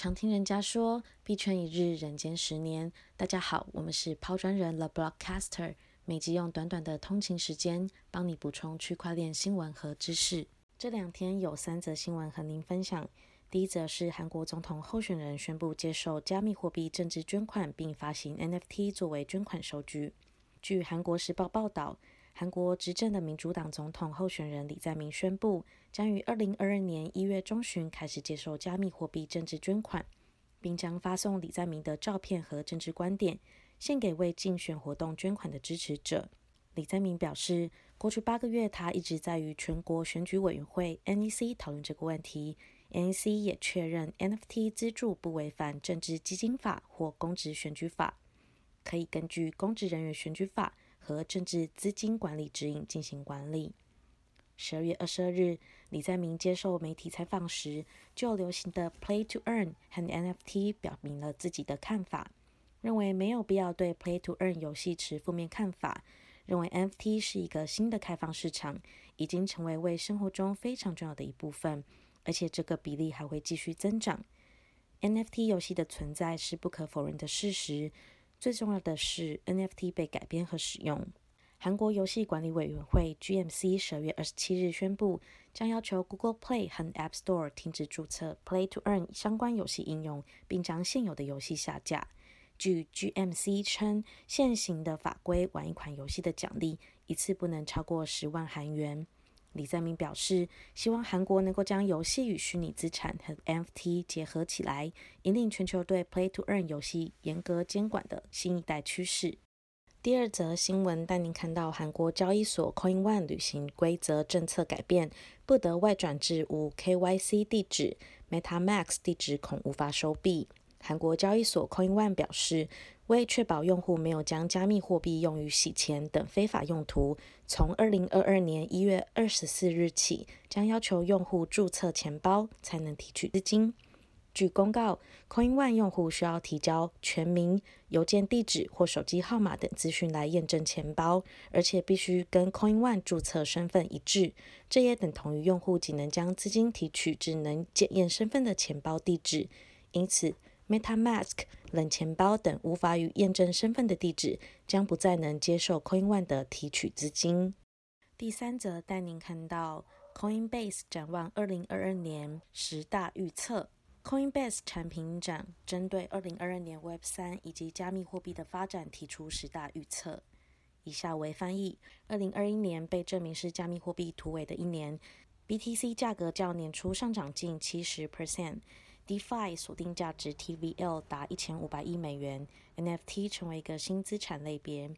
常听人家说“币圈一日，人间十年”。大家好，我们是抛砖人 The Blockcaster，每集用短短的通勤时间，帮你补充区块链新闻和知识。这两天有三则新闻和您分享。第一则是韩国总统候选人宣布接受加密货币政治捐款，并发行 NFT 作为捐款收据。据韩国时报报道。韩国执政的民主党总统候选人李在明宣布，将于二零二二年一月中旬开始接受加密货币政治捐款，并将发送李在明的照片和政治观点，献给为竞选活动捐款的支持者。李在明表示，过去八个月，他一直在与全国选举委员会 （NEC） 讨论这个问题。NEC 也确认 NFT 资助不违反政治基金法或公职选举法，可以根据公职人员选举法。和政治资金管理指引进行管理。十二月二十二日，李在明接受媒体采访时，就流行的 Play to Earn 和 NFT 表明了自己的看法，认为没有必要对 Play to Earn 游戏持负面看法，认为 NFT 是一个新的开放市场，已经成为为生活中非常重要的一部分，而且这个比例还会继续增长。NFT 游戏的存在是不可否认的事实。最重要的是，NFT 被改编和使用。韩国游戏管理委员会 （GMC） 十二月二十七日宣布，将要求 Google Play 和 App Store 停止注册 Play to Earn 相关游戏应用，并将现有的游戏下架。据 GMC 称，现行的法规玩一款游戏的奖励一次不能超过十万韩元。李在明表示，希望韩国能够将游戏与虚拟资产和 NFT 结合起来，引领全球对 Play to Earn 游戏严格监管的新一代趋势。第二则新闻带您看到韩国交易所 Coin One 履行规则政策改变，不得外转至无 KYC 地址，MetaMask 地址恐无法收币。韩国交易所 Coin One 表示。为确保用户没有将加密货币用于洗钱等非法用途，从二零二二年一月二十四日起，将要求用户注册钱包才能提取资金。据公告，Coin One 用户需要提交全名、邮件地址或手机号码等资讯来验证钱包，而且必须跟 Coin One 注册身份一致。这也等同于用户仅能将资金提取至能检验身份的钱包地址。因此，MetaMask、冷钱包等无法与验证身份的地址将不再能接受 Coin One 的提取资金。第三则带您看到 Coinbase 展望二零二二年十大预测。Coinbase 产品展针对二零二二年 Web 三以及加密货币的发展提出十大预测。以下为翻译：二零二一年被证明是加密货币突围的一年，BTC 价格较年初上涨近七十 percent。DeFi 锁定价值 TVL 达一千五百亿美元，NFT 成为一个新资产类别。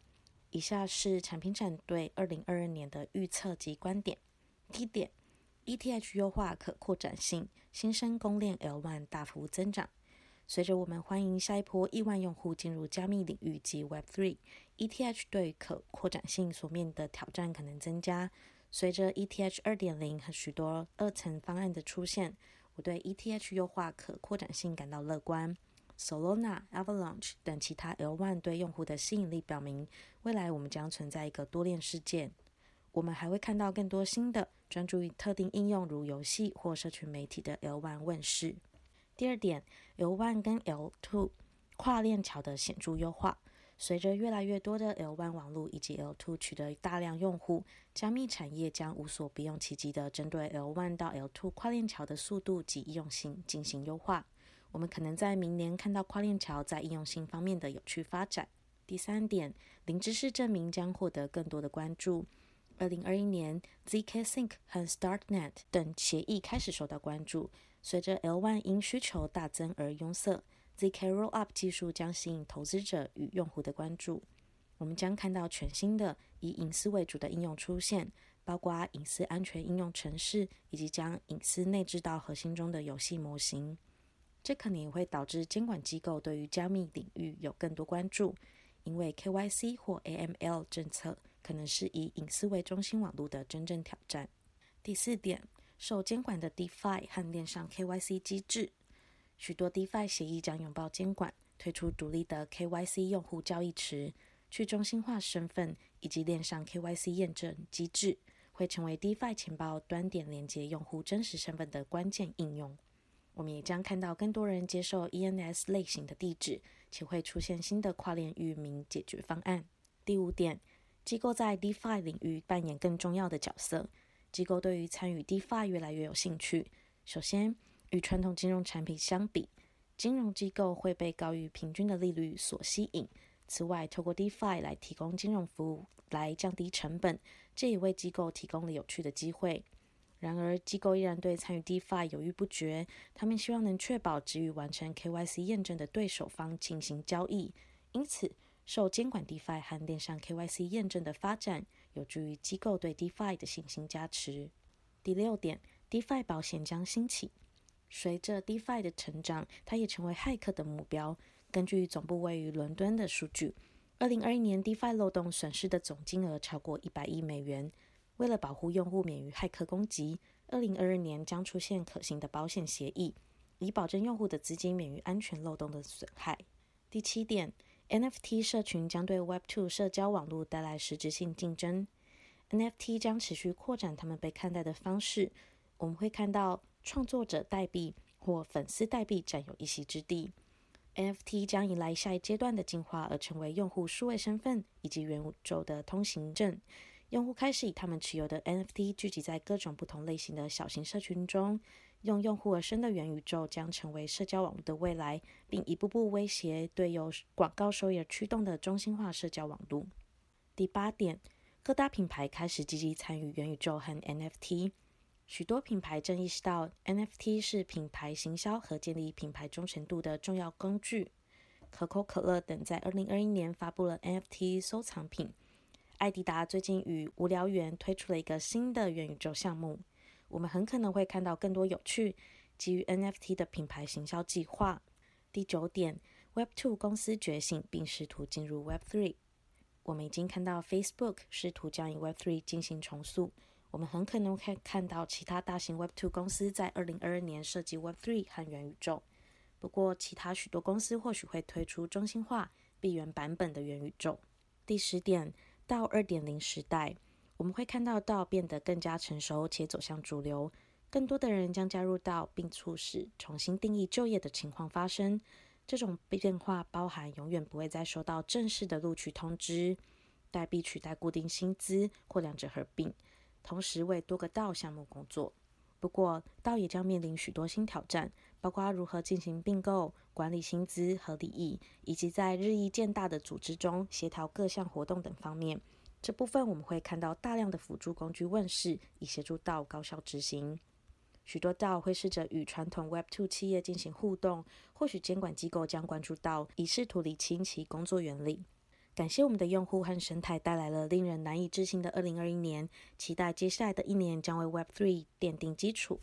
以下是产品展对二零二二年的预测及观点。第一点，ETH 优化可扩展性，新生公链 L1 大幅增长。随着我们欢迎下一波亿万用户进入加密领域及 Web3，ETH 对可扩展性所面临的挑战可能增加。随着 ETH 二点零和许多二层方案的出现。对 ETH 优化可扩展性感到乐观。Solana、Avalanche 等其他 L1 对用户的吸引力表明，未来我们将存在一个多链事件。我们还会看到更多新的专注于特定应用，如游戏或社群媒体的 L1 问世。第二点，L1 跟 L2 跨链桥的显著优化。随着越来越多的 L1 网络以及 L2 取得大量用户，加密产业将无所不用其极地针对 L1 到 L2 跨链桥的速度及应用性进行优化。我们可能在明年看到跨链桥在应用性方面的有趣发展。第三点，零知识证明将获得更多的关注。二零二一年，zkSync 和 Startnet 等协议开始受到关注。随着 L1 因需求大增而拥塞。Zk Rollup 技术将吸引投资者与用户的关注。我们将看到全新的以隐私为主的应用出现，包括隐私安全应用程式，以及将隐私内置到核心中的游戏模型。这可能也会导致监管机构对于加密领域有更多关注，因为 KYC 或 AML 政策可能是以隐私为中心网络的真正挑战。第四点，受监管的 DeFi 和链上 KYC 机制。许多 DeFi 协议将拥抱监管，推出独立的 KYC 用户交易池、去中心化身份以及链上 KYC 验证机制，会成为 DeFi 钱包端点连接用户真实身份的关键应用。我们也将看到更多人接受 ENS 类型的地址，且会出现新的跨链域名解决方案。第五点，机构在 DeFi 领域扮演更重要的角色。机构对于参与 DeFi 越来越有兴趣。首先，与传统金融产品相比，金融机构会被高于平均的利率所吸引。此外，透过 DeFi 来提供金融服务，来降低成本，这也为机构提供了有趣的机会。然而，机构依然对参与 DeFi 犹豫不决。他们希望能确保只与完成 KYC 验证的对手方进行交易。因此，受监管 DeFi 和链上 KYC 验证的发展，有助于机构对 DeFi 的信心加持。第六点，DeFi 保险将兴起。随着 DeFi 的成长，它也成为骇客的目标。根据总部位于伦敦的数据，二零二一年 DeFi 漏洞损失的总金额超过一百亿美元。为了保护用户免于骇客攻击，二零二二年将出现可行的保险协议，以保证用户的资金免于安全漏洞的损害。第七点，NFT 社群将对 Web2 社交网络带来实质性竞争。NFT 将持续扩展他们被看待的方式。我们会看到创作者代币或粉丝代币占有一席之地。NFT 将迎来下一阶段的进化，而成为用户数位身份以及元宇宙的通行证。用户开始以他们持有的 NFT 聚集在各种不同类型的小型社群中。用用户而生的元宇宙将成为社交网络的未来，并一步步威胁对由广告收益而驱动的中心化社交网络。第八点，各大品牌开始积极参与元宇宙和 NFT。许多品牌正意识到 NFT 是品牌行销和建立品牌忠诚度的重要工具。可口可乐等在2021年发布了 NFT 收藏品。艾迪达最近与无聊猿推出了一个新的元宇宙项目。我们很可能会看到更多有趣基于 NFT 的品牌行销计划。第九点，Web2 公司觉醒并试图进入 Web3。我们已经看到 Facebook 试图将以 Web3 进行重塑。我们很可能会看到其他大型 Web2 公司在2022年设计 Web3 和元宇宙。不过，其他许多公司或许会推出中心化、闭源版本的元宇宙。第十点，到2.0时代，我们会看到到变得更加成熟且走向主流，更多的人将加入到，并促使重新定义就业的情况发生。这种变化包含永远不会再收到正式的录取通知，代币取代固定薪资或两者合并。同时为多个道项目工作，不过道也将面临许多新挑战，包括如何进行并购、管理薪资和利益，以及在日益渐大的组织中协调各项活动等方面。这部分我们会看到大量的辅助工具问世，以协助道高效执行。许多道会试着与传统 Web2 企业进行互动，或许监管机构将关注到，以试图理清其工作原理。感谢我们的用户和神台带来了令人难以置信的二零二一年，期待接下来的一年将为 Web Three 奠定基础。